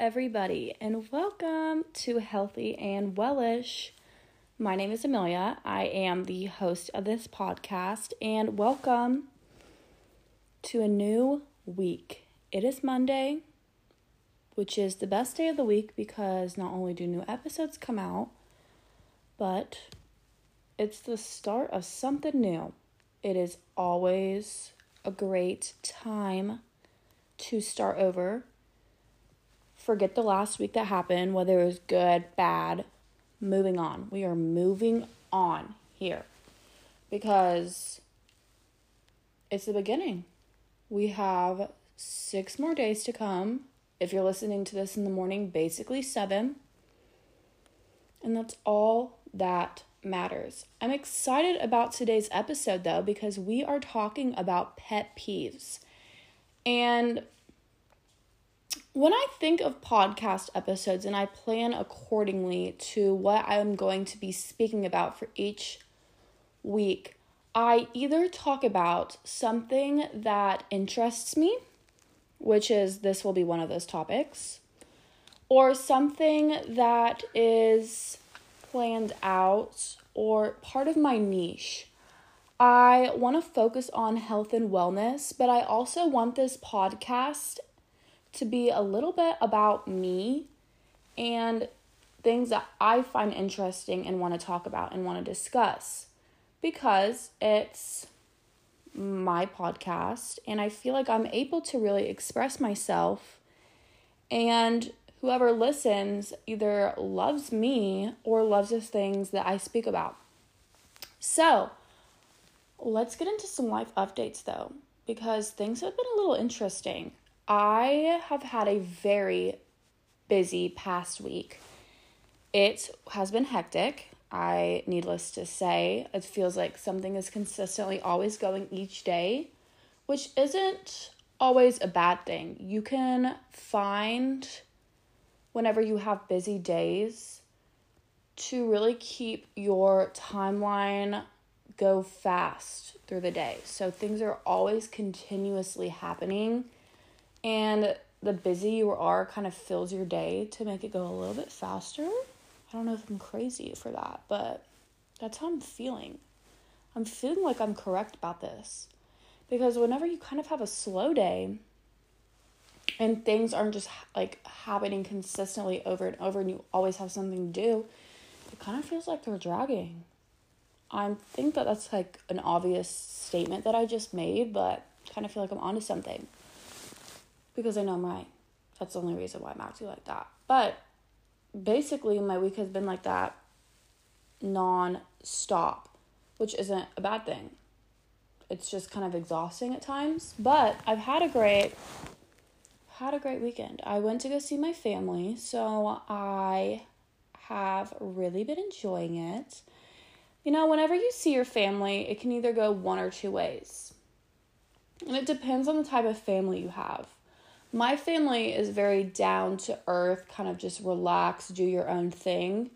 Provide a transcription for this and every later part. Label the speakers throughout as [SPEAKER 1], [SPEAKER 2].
[SPEAKER 1] everybody, and welcome to Healthy and Wellish. My name is Amelia. I am the host of this podcast, and welcome to a new week. It is Monday, which is the best day of the week because not only do new episodes come out, but it's the start of something new. It is always a great time to start over forget the last week that happened, whether it was good, bad, moving on. We are moving on here because it's the beginning. We have six more days to come. If you're listening to this in the morning, basically seven. And that's all that matters. I'm excited about today's episode though, because we are talking about pet peeves. And when I think of podcast episodes and I plan accordingly to what I'm going to be speaking about for each week, I either talk about something that interests me, which is this will be one of those topics, or something that is planned out or part of my niche. I want to focus on health and wellness, but I also want this podcast to be a little bit about me and things that I find interesting and want to talk about and want to discuss because it's my podcast and I feel like I'm able to really express myself and whoever listens either loves me or loves the things that I speak about. So, let's get into some life updates though because things have been a little interesting. I have had a very busy past week. It has been hectic. I, needless to say, it feels like something is consistently always going each day, which isn't always a bad thing. You can find, whenever you have busy days, to really keep your timeline go fast through the day. So things are always continuously happening and the busy you are kind of fills your day to make it go a little bit faster. I don't know if I'm crazy for that, but that's how I'm feeling. I'm feeling like I'm correct about this. Because whenever you kind of have a slow day and things aren't just like happening consistently over and over and you always have something to do, it kind of feels like they're dragging. I think that that's like an obvious statement that I just made, but kind of feel like I'm onto something because I know I'm right. That's the only reason why I'm acting like that. But basically, my week has been like that non stop, which isn't a bad thing. It's just kind of exhausting at times, but I've had a great had a great weekend. I went to go see my family, so I have really been enjoying it. You know, whenever you see your family, it can either go one or two ways. And it depends on the type of family you have my family is very down to earth, kind of just relax, do your own thing.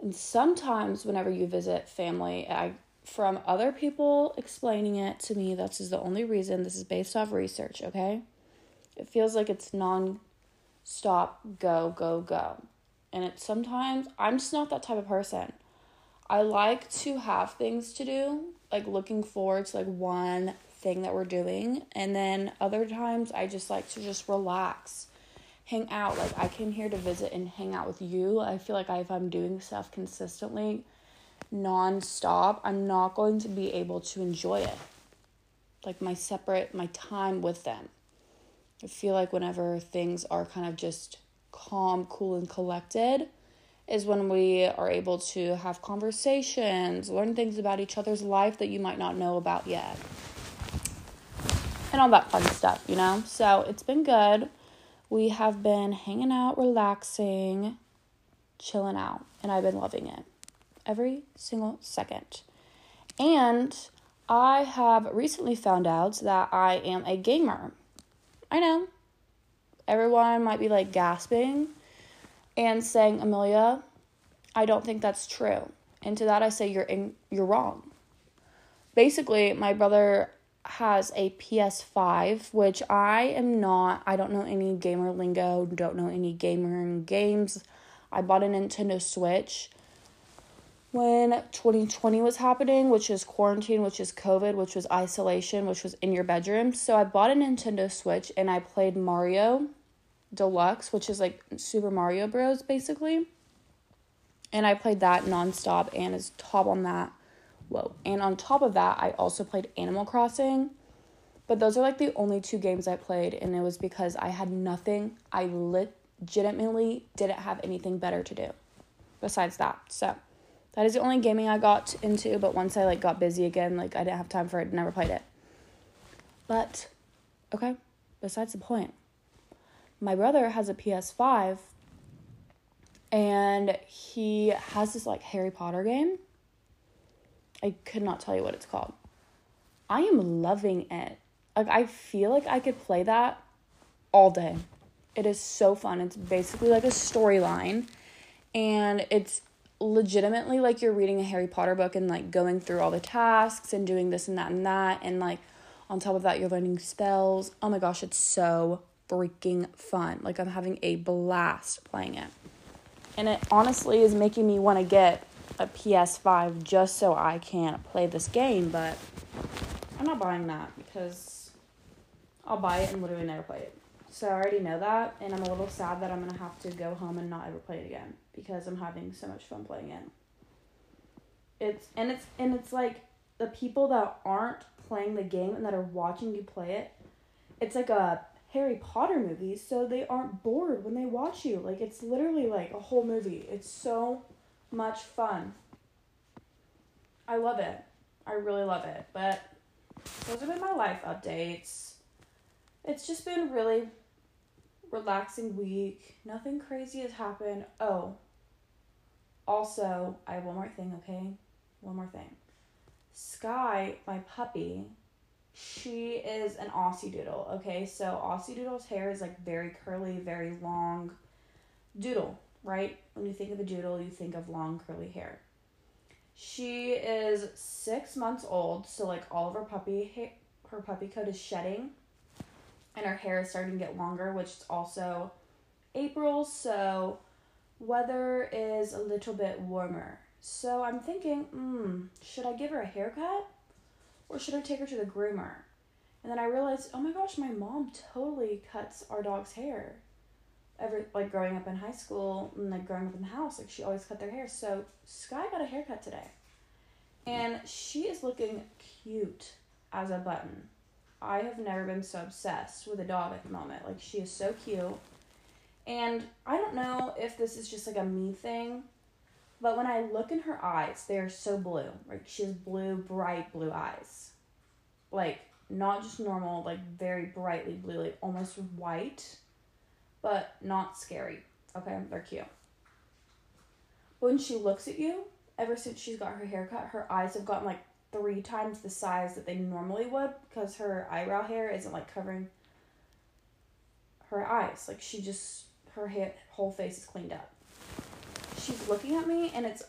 [SPEAKER 1] And sometimes, whenever you visit family, I from other people explaining it to me, that's is the only reason. This is based off research, okay? It feels like it's non stop, go, go, go. And it's sometimes, I'm just not that type of person. I like to have things to do, like looking forward to like one thing that we're doing. And then other times I just like to just relax, hang out. Like I came here to visit and hang out with you. I feel like if I'm doing stuff consistently, nonstop, I'm not going to be able to enjoy it. Like my separate, my time with them. I feel like whenever things are kind of just calm, cool, and collected, is when we are able to have conversations, learn things about each other's life that you might not know about yet and all that fun stuff, you know? So it's been good. We have been hanging out, relaxing, chilling out, and I've been loving it every single second. And I have recently found out that I am a gamer. I know. Everyone might be like gasping and saying, "Amelia, I don't think that's true." And to that I say you're in, you're wrong. Basically, my brother has a PS5, which I am not. I don't know any gamer lingo, don't know any gamer games. I bought a Nintendo Switch when 2020 was happening, which is quarantine, which is COVID, which was isolation, which was in your bedroom. So I bought a Nintendo Switch and I played Mario Deluxe, which is like Super Mario Bros. basically. And I played that nonstop and is top on that. Whoa. And on top of that, I also played Animal Crossing. But those are like the only two games I played, and it was because I had nothing. I legitimately didn't have anything better to do besides that. So that is the only gaming I got into, but once I like got busy again, like I didn't have time for it, never played it. But okay, besides the point. My brother has a PS5 and he has this like Harry Potter game. I could not tell you what it's called. I am loving it. Like I feel like I could play that all day. It is so fun. It's basically like a storyline and it's legitimately like you're reading a Harry Potter book and like going through all the tasks and doing this and that and that and like on top of that you're learning spells. Oh my gosh, it's so freaking fun. Like I'm having a blast playing it. And it honestly is making me want to get a PS5 just so I can play this game, but I'm not buying that because I'll buy it and literally never play it. So I already know that, and I'm a little sad that I'm gonna have to go home and not ever play it again because I'm having so much fun playing it. It's and it's and it's like the people that aren't playing the game and that are watching you play it. It's like a Harry Potter movie, so they aren't bored when they watch you. Like it's literally like a whole movie. It's so much fun. I love it. I really love it. But those have been my life updates. It's just been really relaxing week. Nothing crazy has happened. Oh. Also, I have one more thing, okay? One more thing. Sky, my puppy, she is an Aussie Doodle, okay? So Aussie Doodle's hair is like very curly, very long doodle, right? When you think of a doodle, you think of long curly hair. She is six months old, so like all of her puppy hair, her puppy coat is shedding, and her hair is starting to get longer, which is also April, so weather is a little bit warmer. So I'm thinking, hmm, should I give her a haircut? or should I take her to the groomer? And then I realized, oh my gosh, my mom totally cuts our dog's hair. Every like growing up in high school and like growing up in the house, like she always cut their hair. So Sky got a haircut today. And she is looking cute as a button. I have never been so obsessed with a dog at the moment. Like she is so cute. And I don't know if this is just like a me thing, but when I look in her eyes, they are so blue. Like she has blue, bright blue eyes. Like not just normal, like very brightly blue, like almost white, but not scary. Okay, they're cute. When she looks at you, ever since she's got her hair cut, her eyes have gotten like three times the size that they normally would because her eyebrow hair isn't like covering her eyes. Like she just her hair, whole face is cleaned up she's looking at me and it's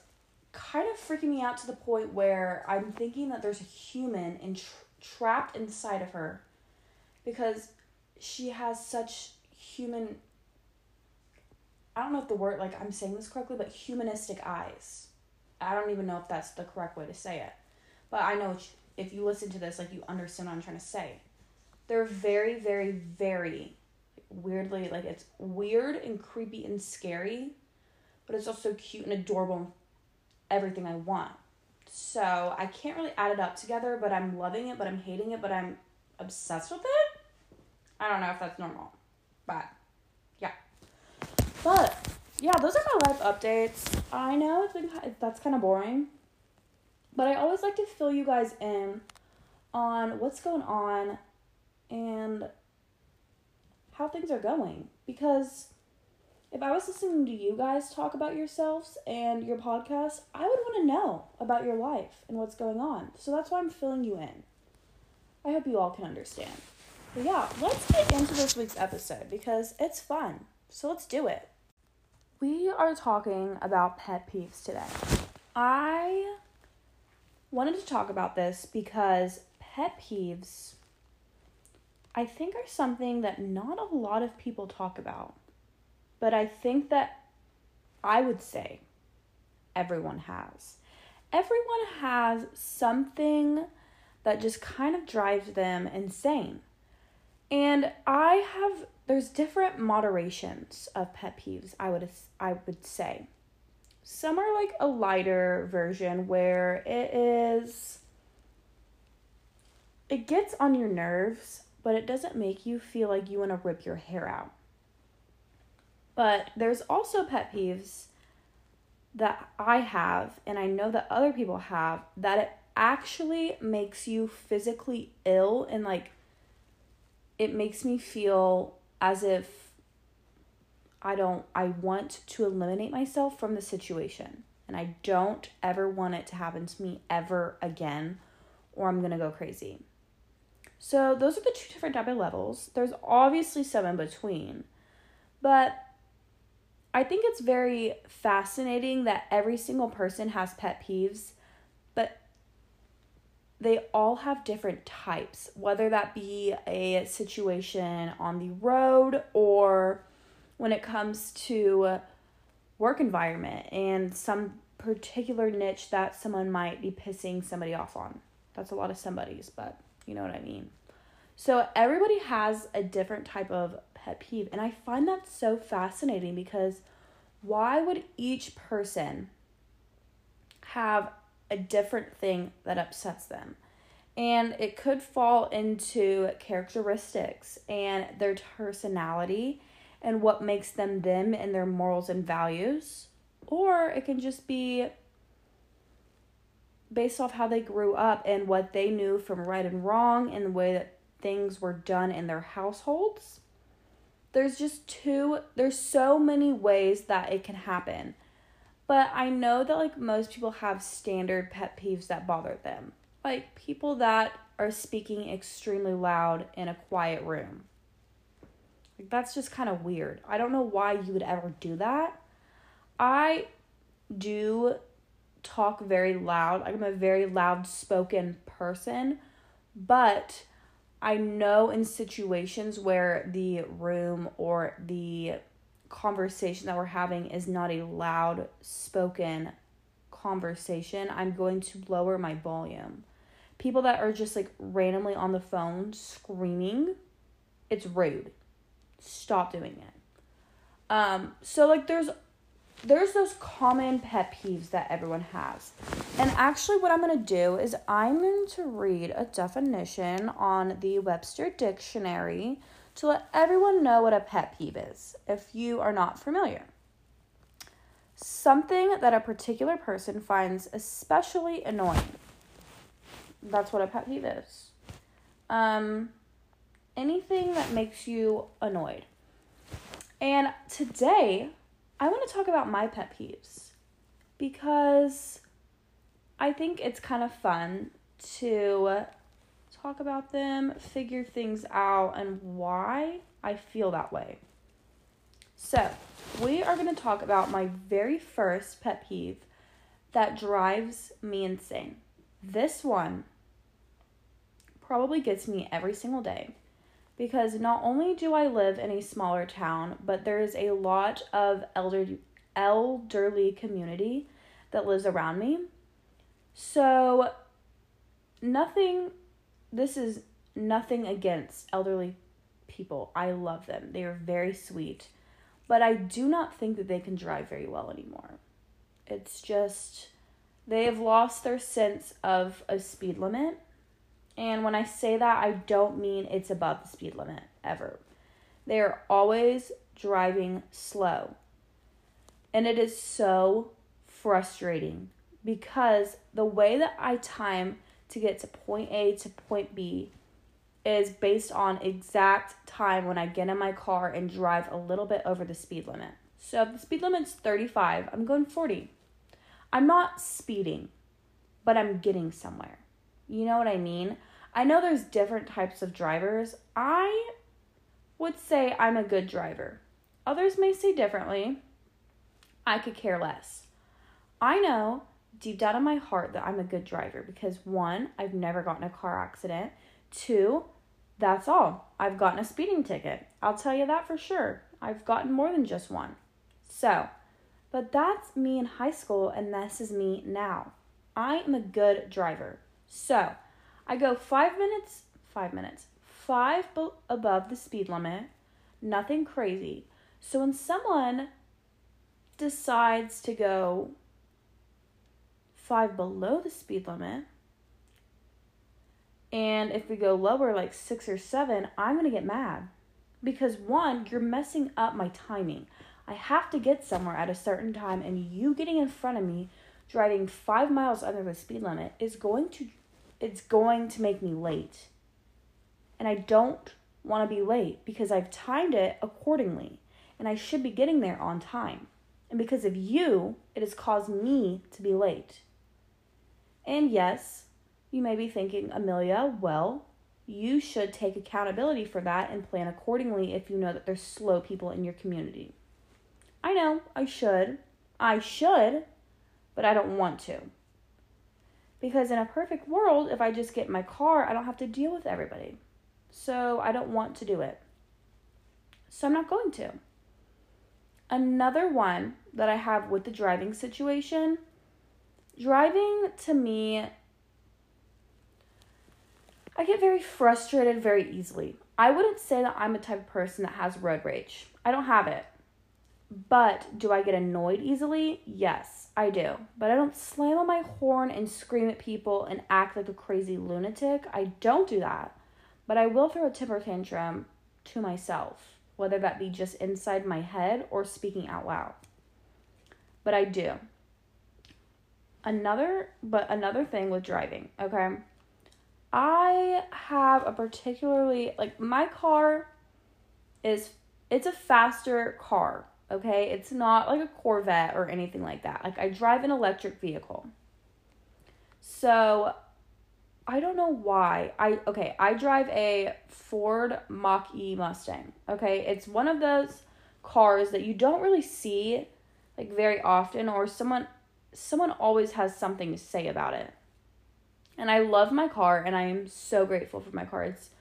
[SPEAKER 1] kind of freaking me out to the point where I'm thinking that there's a human in, trapped inside of her because she has such human I don't know if the word like I'm saying this correctly, but humanistic eyes. I don't even know if that's the correct way to say it. But I know if you listen to this like you understand what I'm trying to say. They're very very very weirdly like it's weird and creepy and scary but it's also cute and adorable everything I want. So I can't really add it up together, but I'm loving it, but I'm hating it, but I'm obsessed with it. I don't know if that's normal, but yeah. But yeah, those are my life updates. I know it's been that's kind of boring, but I always like to fill you guys in on what's going on and how things are going because if I was listening to you guys talk about yourselves and your podcast, I would want to know about your life and what's going on. So that's why I'm filling you in. I hope you all can understand. But yeah, let's get into this week's episode because it's fun. So let's do it. We are talking about pet peeves today. I wanted to talk about this because pet peeves, I think, are something that not a lot of people talk about. But I think that I would say everyone has. Everyone has something that just kind of drives them insane. And I have there's different moderations of pet peeves, I would I would say. Some are like a lighter version where it is it gets on your nerves, but it doesn't make you feel like you want to rip your hair out. But there's also pet peeves that I have, and I know that other people have, that it actually makes you physically ill and like it makes me feel as if I don't, I want to eliminate myself from the situation. And I don't ever want it to happen to me ever again, or I'm gonna go crazy. So, those are the two different type of levels. There's obviously some in between, but I think it's very fascinating that every single person has pet peeves, but they all have different types, whether that be a situation on the road or when it comes to work environment and some particular niche that someone might be pissing somebody off on. That's a lot of somebody's, but you know what I mean. So everybody has a different type of pet peeve. And I find that so fascinating because why would each person have a different thing that upsets them? And it could fall into characteristics and their personality and what makes them them and their morals and values. Or it can just be based off how they grew up and what they knew from right and wrong and the way that things were done in their households. There's just two, there's so many ways that it can happen. But I know that like most people have standard pet peeves that bother them. Like people that are speaking extremely loud in a quiet room. Like that's just kind of weird. I don't know why you would ever do that. I do talk very loud. I'm a very loud spoken person, but I know in situations where the room or the conversation that we're having is not a loud spoken conversation, I'm going to lower my volume. People that are just like randomly on the phone screaming, it's rude. Stop doing it. Um so like there's there's those common pet peeves that everyone has. And actually, what I'm going to do is I'm going to read a definition on the Webster Dictionary to let everyone know what a pet peeve is if you are not familiar. Something that a particular person finds especially annoying. That's what a pet peeve is. Um, anything that makes you annoyed. And today, I want to talk about my pet peeves because I think it's kind of fun to talk about them, figure things out, and why I feel that way. So, we are going to talk about my very first pet peeve that drives me insane. This one probably gets me every single day because not only do I live in a smaller town, but there is a lot of elderly elderly community that lives around me. So nothing this is nothing against elderly people. I love them. They are very sweet. But I do not think that they can drive very well anymore. It's just they have lost their sense of a speed limit and when I say that, I don't mean it's above the speed limit ever. They are always driving slow. And it is so frustrating because the way that I time to get to point A to point B is based on exact time when I get in my car and drive a little bit over the speed limit. So if the speed limit's 35, I'm going 40. I'm not speeding, but I'm getting somewhere. You know what I mean? I know there's different types of drivers. I would say I'm a good driver. Others may say differently. I could care less. I know deep down in my heart that I'm a good driver because one, I've never gotten a car accident. Two, that's all. I've gotten a speeding ticket. I'll tell you that for sure. I've gotten more than just one. So, but that's me in high school, and this is me now. I am a good driver. So, I go five minutes, five minutes, five be- above the speed limit, nothing crazy. So, when someone decides to go five below the speed limit, and if we go lower, like six or seven, I'm going to get mad. Because one, you're messing up my timing. I have to get somewhere at a certain time, and you getting in front of me, driving five miles under the speed limit, is going to it's going to make me late. And I don't want to be late because I've timed it accordingly and I should be getting there on time. And because of you, it has caused me to be late. And yes, you may be thinking, Amelia, well, you should take accountability for that and plan accordingly if you know that there's slow people in your community. I know, I should. I should, but I don't want to. Because in a perfect world, if I just get my car, I don't have to deal with everybody. So I don't want to do it. So I'm not going to. Another one that I have with the driving situation driving to me, I get very frustrated very easily. I wouldn't say that I'm a type of person that has road rage. I don't have it. But do I get annoyed easily? Yes, I do. But I don't slam on my horn and scream at people and act like a crazy lunatic. I don't do that. But I will throw a temper tantrum to myself, whether that be just inside my head or speaking out loud. But I do. Another but another thing with driving, okay? I have a particularly like my car is it's a faster car okay? It's not like a Corvette or anything like that. Like I drive an electric vehicle. So I don't know why. I okay, I drive a Ford Mach E Mustang. Okay? It's one of those cars that you don't really see like very often or someone someone always has something to say about it. And I love my car and I am so grateful for my car. It's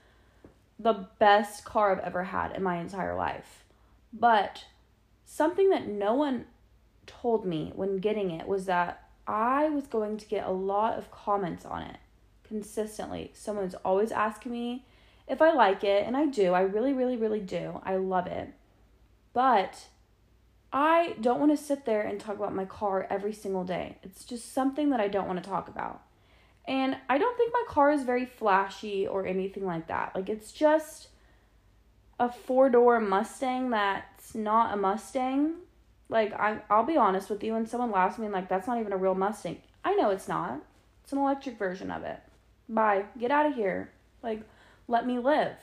[SPEAKER 1] the best car I've ever had in my entire life. But something that no one told me when getting it was that I was going to get a lot of comments on it consistently. Someone's always asking me if I like it, and I do. I really, really, really do. I love it. But I don't want to sit there and talk about my car every single day. It's just something that I don't want to talk about. And I don't think my car is very flashy or anything like that. Like, it's just a four door Mustang that's not a Mustang. Like I I'll be honest with you, when someone laughs at me and like that's not even a real Mustang. I know it's not. It's an electric version of it. Bye. Get out of here. Like let me live.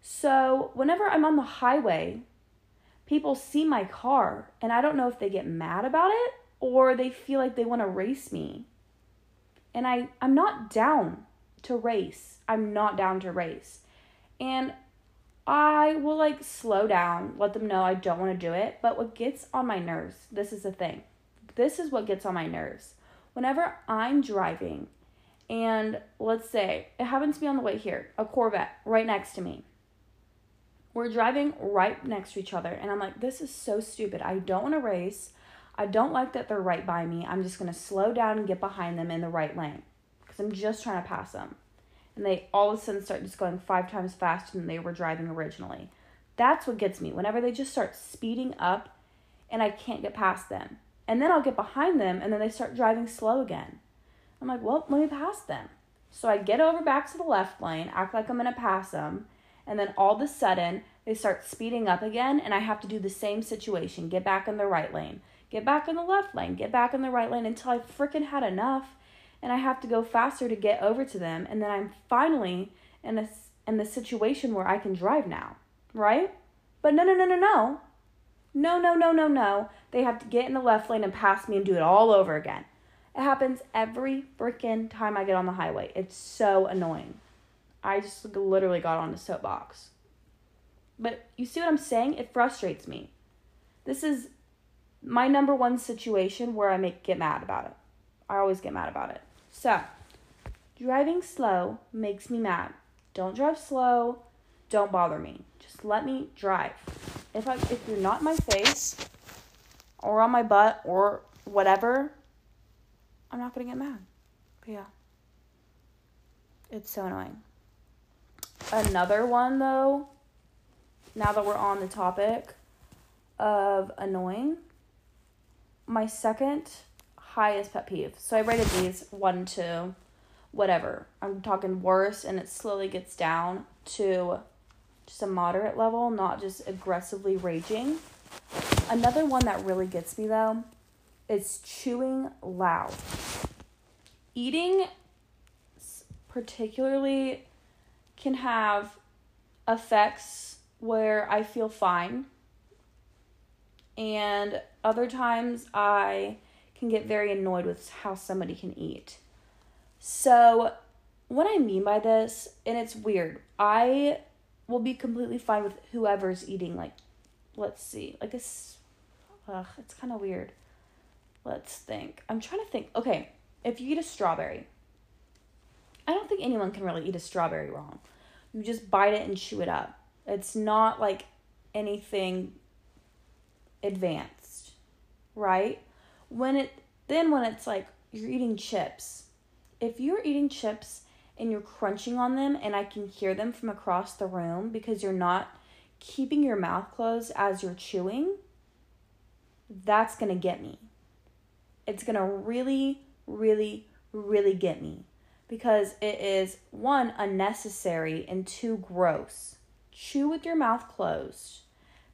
[SPEAKER 1] So whenever I'm on the highway, people see my car and I don't know if they get mad about it or they feel like they want to race me. And I I'm not down to race. I'm not down to race. And I will like slow down, let them know I don't want to do it. But what gets on my nerves, this is the thing. This is what gets on my nerves. Whenever I'm driving and let's say it happens to be on the way here, a Corvette right next to me. We're driving right next to each other, and I'm like, this is so stupid. I don't want to race. I don't like that they're right by me. I'm just going to slow down and get behind them in the right lane because I'm just trying to pass them and they all of a sudden start just going five times faster than they were driving originally. That's what gets me. Whenever they just start speeding up and I can't get past them. And then I'll get behind them and then they start driving slow again. I'm like, well, let me pass them. So I get over back to the left lane, act like I'm gonna pass them, and then all of a sudden they start speeding up again, and I have to do the same situation get back in the right lane, get back in the left lane, get back in the right lane until I freaking had enough and I have to go faster to get over to them and then I'm finally in this in the situation where I can drive now, right? But no no no no no. No no no no no. They have to get in the left lane and pass me and do it all over again. It happens every freaking time I get on the highway. It's so annoying. I just literally got on the soapbox. But you see what I'm saying? It frustrates me. This is my number one situation where I make get mad about it. I always get mad about it. So, driving slow makes me mad. Don't drive slow. Don't bother me. Just let me drive. If I if you're not in my face or on my butt or whatever, I'm not gonna get mad. But yeah. It's so annoying. Another one though, now that we're on the topic of annoying, my second highest pet peeve. So I rated these one, two, whatever. I'm talking worse, and it slowly gets down to just a moderate level, not just aggressively raging. Another one that really gets me though is chewing loud. Eating, particularly, can have effects where I feel fine, and other times I can get very annoyed with how somebody can eat. So, what I mean by this, and it's weird, I will be completely fine with whoever's eating, like, let's see, like this, ugh, it's kind of weird. Let's think. I'm trying to think. Okay, if you eat a strawberry, I don't think anyone can really eat a strawberry wrong. You just bite it and chew it up. It's not like anything advanced, right? When it then when it's like you're eating chips, if you're eating chips and you're crunching on them and I can hear them from across the room because you're not keeping your mouth closed as you're chewing, that's going to get me. It's going to really, really, really get me because it is one, unnecessary, and two, gross. Chew with your mouth closed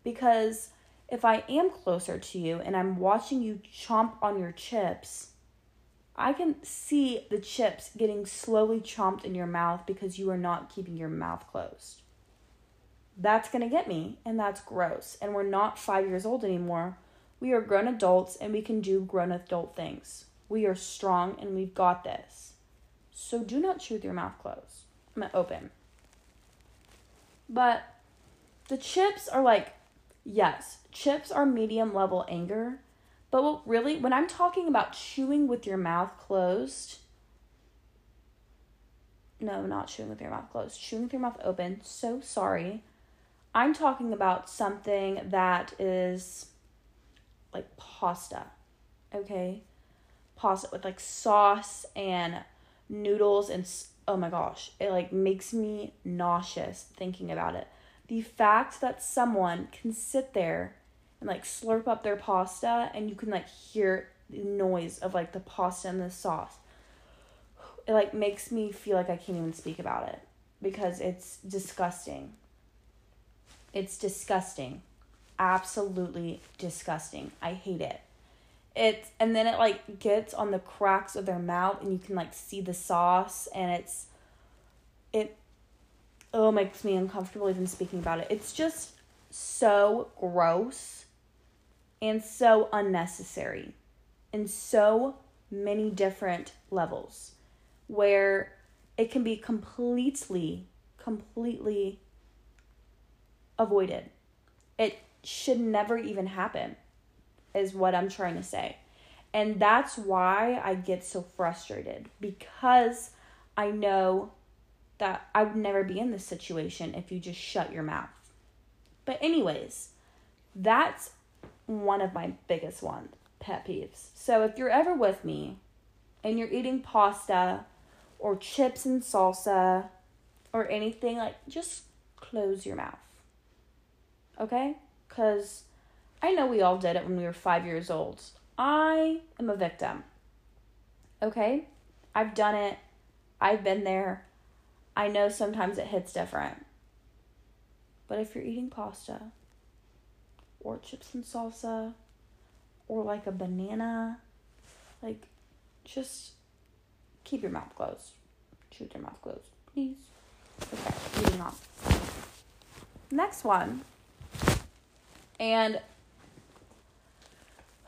[SPEAKER 1] because if I am closer to you and I'm watching you chomp on your chips, I can see the chips getting slowly chomped in your mouth because you are not keeping your mouth closed. That's going to get me, and that's gross. And we're not five years old anymore. We are grown adults and we can do grown adult things. We are strong and we've got this. So do not chew with your mouth closed. I'm open. But the chips are like, yes, chips are medium level anger, but what really, when I'm talking about chewing with your mouth closed, no, not chewing with your mouth closed, chewing with your mouth open, so sorry. I'm talking about something that is like pasta, okay? Pasta with like sauce and noodles and oh my gosh, it like makes me nauseous thinking about it. The fact that someone can sit there and like slurp up their pasta and you can like hear the noise of like the pasta and the sauce. It like makes me feel like I can't even speak about it because it's disgusting. It's disgusting. Absolutely disgusting. I hate it. It's and then it like gets on the cracks of their mouth and you can like see the sauce and it's it oh makes me uncomfortable even speaking about it. It's just so gross and so unnecessary in so many different levels where it can be completely, completely avoided. It should never even happen, is what I'm trying to say. And that's why I get so frustrated because I know that I would never be in this situation if you just shut your mouth. But, anyways, that's one of my biggest ones, pet peeves. So if you're ever with me and you're eating pasta or chips and salsa or anything, like just close your mouth. Okay? Because I know we all did it when we were five years old. I am a victim. Okay? I've done it. I've been there. I know sometimes it hits different. But if you're eating pasta or chips and salsa or like a banana. Like, just keep your mouth closed. Chew your mouth closed, please. Okay, moving on. Next one. And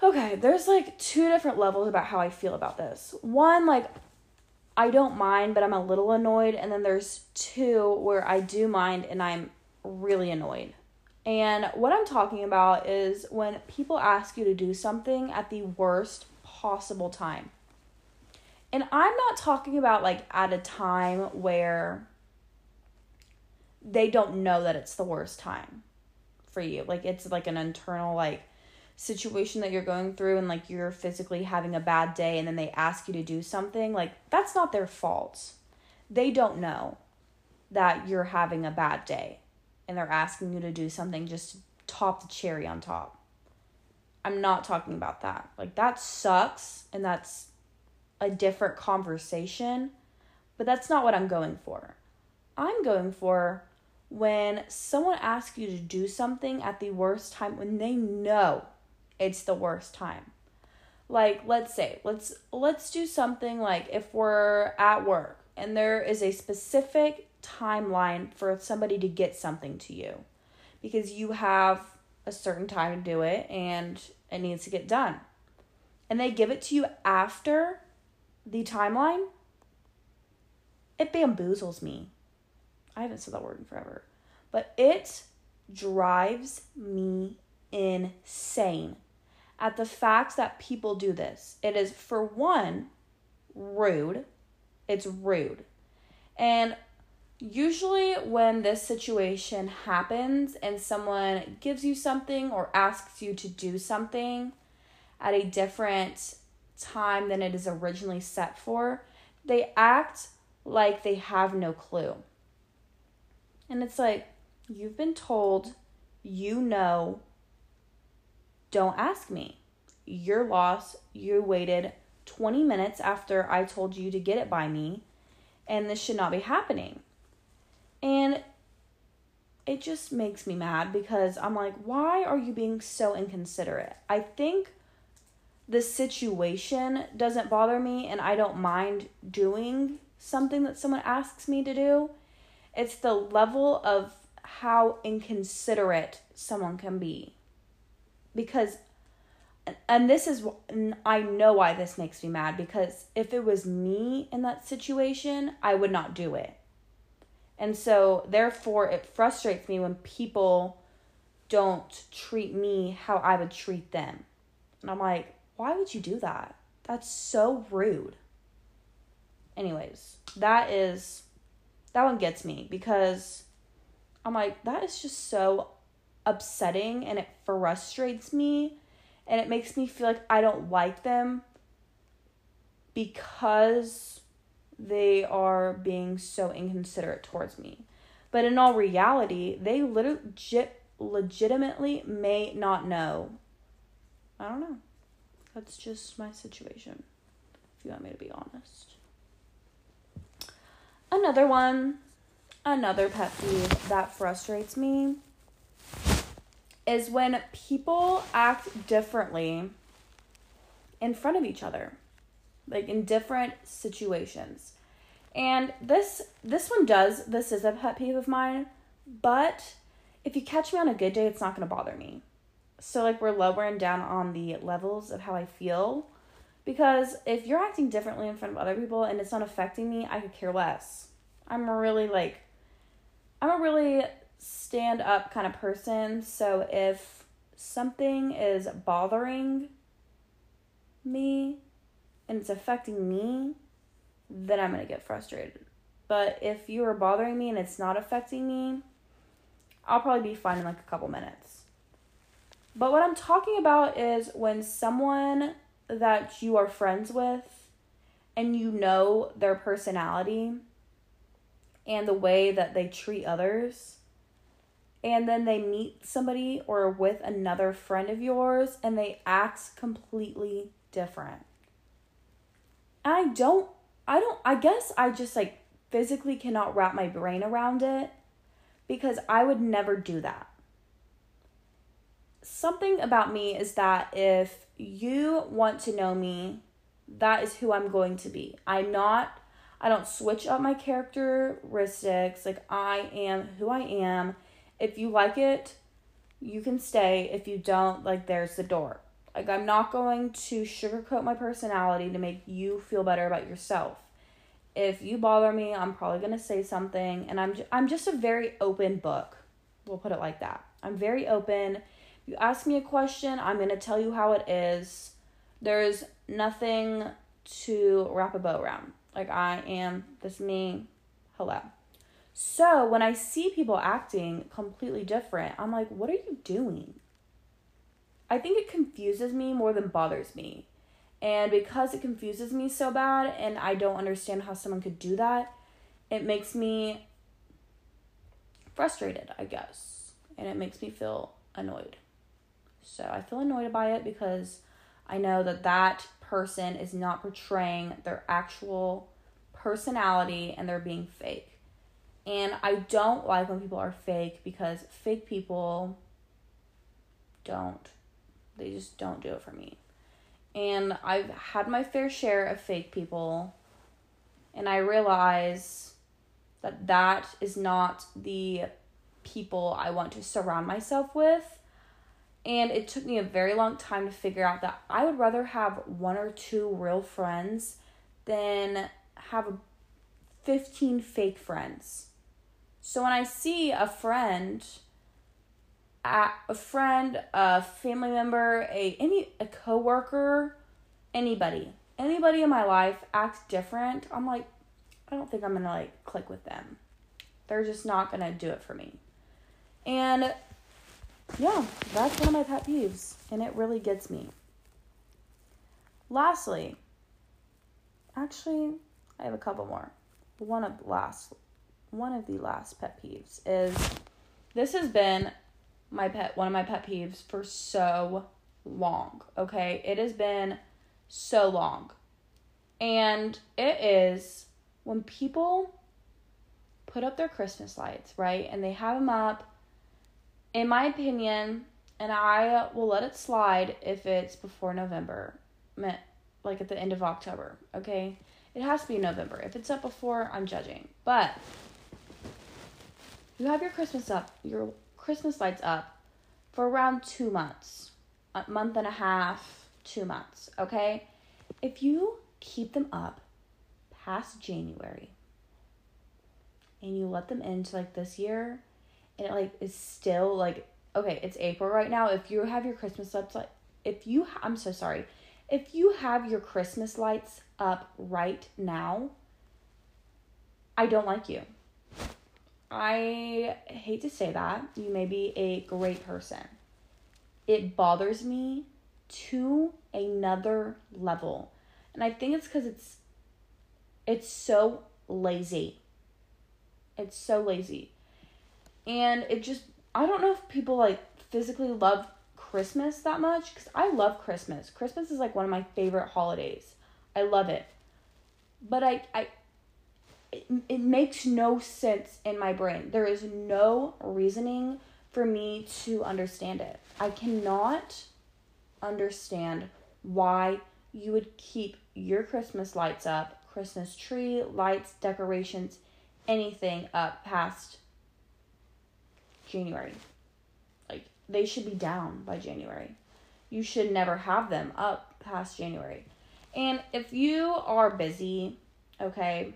[SPEAKER 1] okay, there's like two different levels about how I feel about this. One, like, I don't mind, but I'm a little annoyed. And then there's two where I do mind and I'm really annoyed. And what I'm talking about is when people ask you to do something at the worst possible time. And I'm not talking about like at a time where they don't know that it's the worst time for you. Like it's like an internal like situation that you're going through and like you're physically having a bad day and then they ask you to do something. Like that's not their fault. They don't know that you're having a bad day and they're asking you to do something just to top the cherry on top. I'm not talking about that. Like that sucks and that's a different conversation, but that's not what I'm going for. I'm going for when someone asks you to do something at the worst time when they know it's the worst time. Like let's say, let's let's do something like if we're at work and there is a specific timeline for somebody to get something to you because you have a certain time to do it and it needs to get done. And they give it to you after the timeline. It bamboozles me. I haven't said that word in forever. But it drives me insane at the fact that people do this. It is, for one, rude. It's rude. And usually, when this situation happens and someone gives you something or asks you to do something at a different time than it is originally set for, they act like they have no clue. And it's like, you've been told, you know, don't ask me. Your loss, you waited 20 minutes after I told you to get it by me, and this should not be happening. And it just makes me mad because I'm like, why are you being so inconsiderate? I think the situation doesn't bother me and I don't mind doing something that someone asks me to do. It's the level of how inconsiderate someone can be. Because, and this is, I know why this makes me mad because if it was me in that situation, I would not do it. And so, therefore, it frustrates me when people don't treat me how I would treat them. And I'm like, why would you do that? That's so rude. Anyways, that is that one gets me because I'm like that is just so upsetting and it frustrates me and it makes me feel like I don't like them because they are being so inconsiderate towards me. But in all reality, they legit legitimately may not know. I don't know. That's just my situation, if you want me to be honest. Another one, another pet peeve that frustrates me is when people act differently in front of each other, like in different situations. And this this one does this is a pet peeve of mine, but if you catch me on a good day, it's not going to bother me. So like we're lowering down on the levels of how I feel because if you're acting differently in front of other people and it's not affecting me, I could care less. I'm really like I'm a really stand up kind of person, so if something is bothering me and it's affecting me, then I'm going to get frustrated. But if you are bothering me and it's not affecting me, I'll probably be fine in like a couple minutes. But what I'm talking about is when someone that you are friends with and you know their personality and the way that they treat others, and then they meet somebody or with another friend of yours and they act completely different. I don't, I don't, I guess I just like physically cannot wrap my brain around it because I would never do that something about me is that if you want to know me, that is who I'm going to be. I'm not, I don't switch up my characteristics. Like, I am who I am. If you like it, you can stay. If you don't, like, there's the door. Like, I'm not going to sugarcoat my personality to make you feel better about yourself. If you bother me, I'm probably going to say something. And I'm, I'm just a very open book. We'll put it like that. I'm very open you ask me a question, I'm going to tell you how it is. There's nothing to wrap a bow around. Like I am this me. Hello. So when I see people acting completely different, I'm like, what are you doing? I think it confuses me more than bothers me. And because it confuses me so bad and I don't understand how someone could do that, it makes me frustrated, I guess. And it makes me feel annoyed. So I feel annoyed by it because I know that that person is not portraying their actual personality and they're being fake. And I don't like when people are fake because fake people don't. They just don't do it for me. And I've had my fair share of fake people. And I realize that that is not the people I want to surround myself with. And it took me a very long time to figure out that I would rather have one or two real friends than have 15 fake friends. So when I see a friend, a, friend, a family member, a any a coworker, anybody, anybody in my life act different, I'm like, I don't think I'm gonna like click with them. They're just not gonna do it for me. And yeah, that's one of my pet peeves, and it really gets me. Lastly, actually, I have a couple more. One of last, one of the last pet peeves is this has been my pet, one of my pet peeves for so long. Okay, it has been so long, and it is when people put up their Christmas lights, right, and they have them up in my opinion, and I will let it slide if it's before November, like at the end of October, okay? It has to be November. If it's up before, I'm judging. But you have your Christmas up, your Christmas lights up for around two months, a month and a half, two months, okay? If you keep them up past January and you let them into like this year, and it like is still like okay, it's April right now. If you have your Christmas lights like if you I'm so sorry. If you have your Christmas lights up right now, I don't like you. I hate to say that. You may be a great person. It bothers me to another level. And I think it's cuz it's it's so lazy. It's so lazy and it just I don't know if people like physically love Christmas that much cuz I love Christmas. Christmas is like one of my favorite holidays. I love it. But I I it, it makes no sense in my brain. There is no reasoning for me to understand it. I cannot understand why you would keep your Christmas lights up, Christmas tree, lights, decorations, anything up past January. Like they should be down by January. You should never have them up past January. And if you are busy, okay,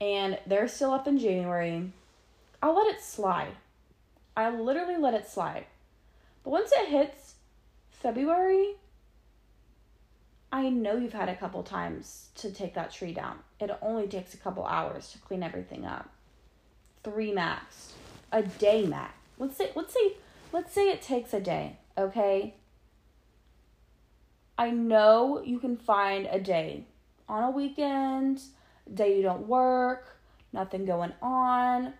[SPEAKER 1] and they're still up in January, I'll let it slide. I literally let it slide. But once it hits February, I know you've had a couple times to take that tree down. It only takes a couple hours to clean everything up. Three max a day, Matt. Let's say let's say let's say it takes a day, okay? I know you can find a day on a weekend, day you don't work, nothing going on.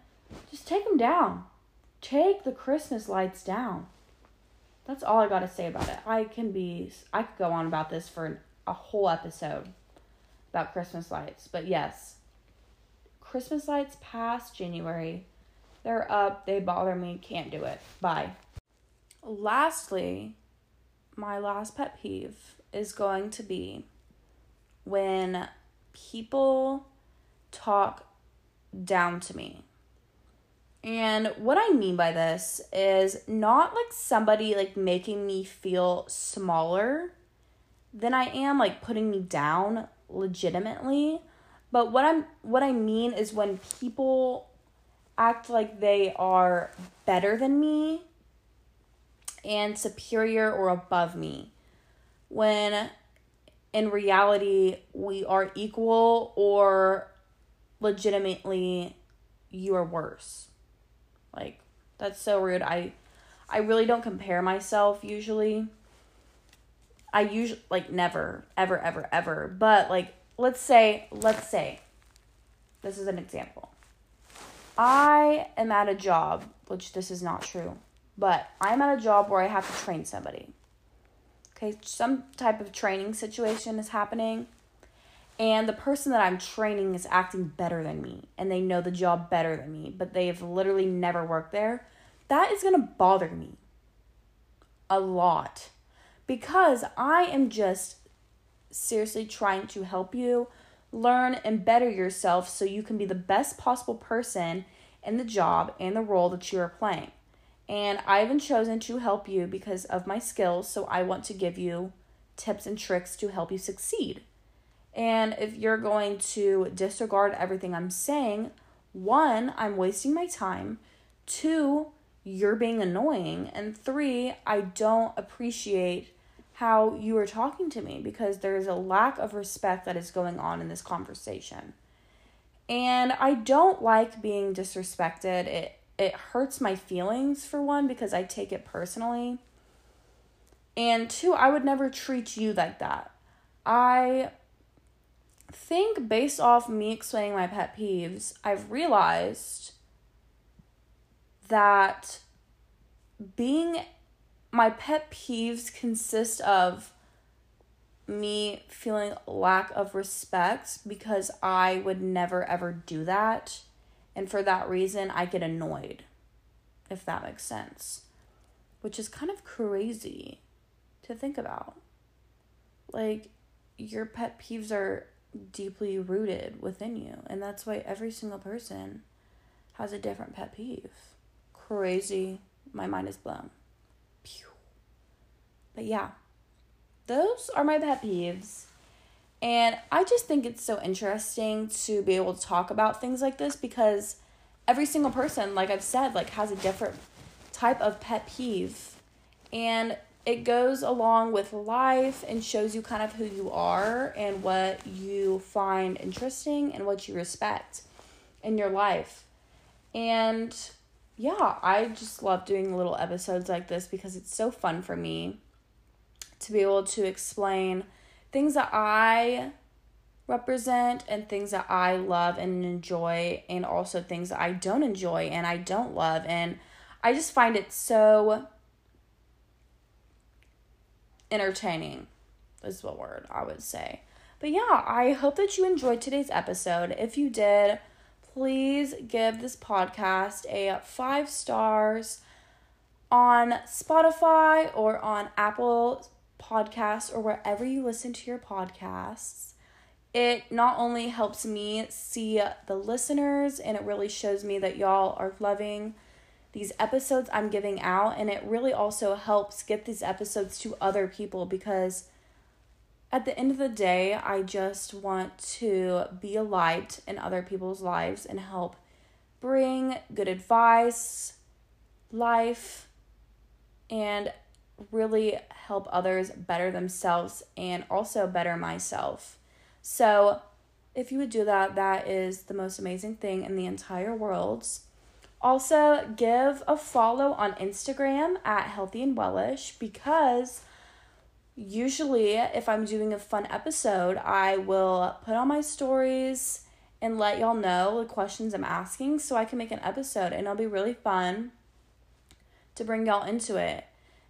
[SPEAKER 1] Just take them down. Take the Christmas lights down. That's all I got to say about it. I can be I could go on about this for a whole episode about Christmas lights. But yes, Christmas lights past January they're up, they bother me, can't do it. Bye. Lastly, my last pet peeve is going to be when people talk down to me. And what I mean by this is not like somebody like making me feel smaller than I am, like putting me down legitimately. But what I'm what I mean is when people act like they are better than me and superior or above me when in reality we are equal or legitimately you are worse. Like that's so rude. I I really don't compare myself usually. I usually like never ever ever ever, but like let's say let's say this is an example. I am at a job, which this is not true, but I'm at a job where I have to train somebody. Okay, some type of training situation is happening and the person that I'm training is acting better than me and they know the job better than me, but they have literally never worked there, that is to bother me a lot because I am just seriously trying to help you learn and better yourself so you can be the best possible person in the job and the role that you are playing. And I've been chosen to help you because of my skills, so I want to give you tips and tricks to help you succeed. And if you're going to disregard everything I'm saying, one, I'm wasting my time. Two, you're being annoying. And three, I don't appreciate how you are talking to me because there's a lack of respect that is going on in this conversation. And I don't like being disrespected. It it hurts my feelings for one because I take it personally. And two, I would never treat you like that. I think based off me explaining my pet peeves, I've realized that being my pet peeves consist of me feeling lack of respect because I would never ever do that. And for that reason, I get annoyed, if that makes sense. Which is kind of crazy to think about. Like, your pet peeves are deeply rooted within you. And that's why every single person has a different pet peeve. Crazy. My mind is blown. Pew. But yeah, those are my pet peeves. And I just think it's so interesting to be able to talk about things like this because every single person, like I've said, like has a different type of pet peeve. And it goes along with life and shows you kind of who you are and what you find interesting and what you respect in your life. And yeah, I just love doing little episodes like this because it's so fun for me to be able to explain things that I represent and things that I love and enjoy, and also things that I don't enjoy and I don't love. And I just find it so entertaining is what word I would say. But yeah, I hope that you enjoyed today's episode. If you did, please give this podcast a five stars on Spotify or on Apple Podcasts or wherever you listen to your podcasts. It not only helps me see the listeners and it really shows me that y'all are loving these episodes I'm giving out, and it really also helps get these episodes to other people because at the end of the day, I just want to be a light in other people's lives and help bring good advice, life, and really help others better themselves and also better myself. So, if you would do that, that is the most amazing thing in the entire world. Also, give a follow on Instagram at Healthy and Wellish because usually, if I'm doing a fun episode, I will put on my stories and let y'all know the questions I'm asking so I can make an episode and it'll be really fun to bring y'all into it.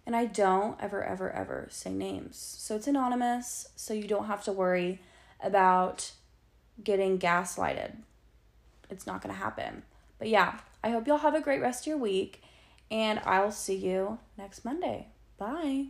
[SPEAKER 1] And I don't ever, ever, ever say names. So it's anonymous, so you don't have to worry about getting gaslighted. It's not going to happen. But yeah, I hope y'all have a great rest of your week, and I'll see you next Monday. Bye.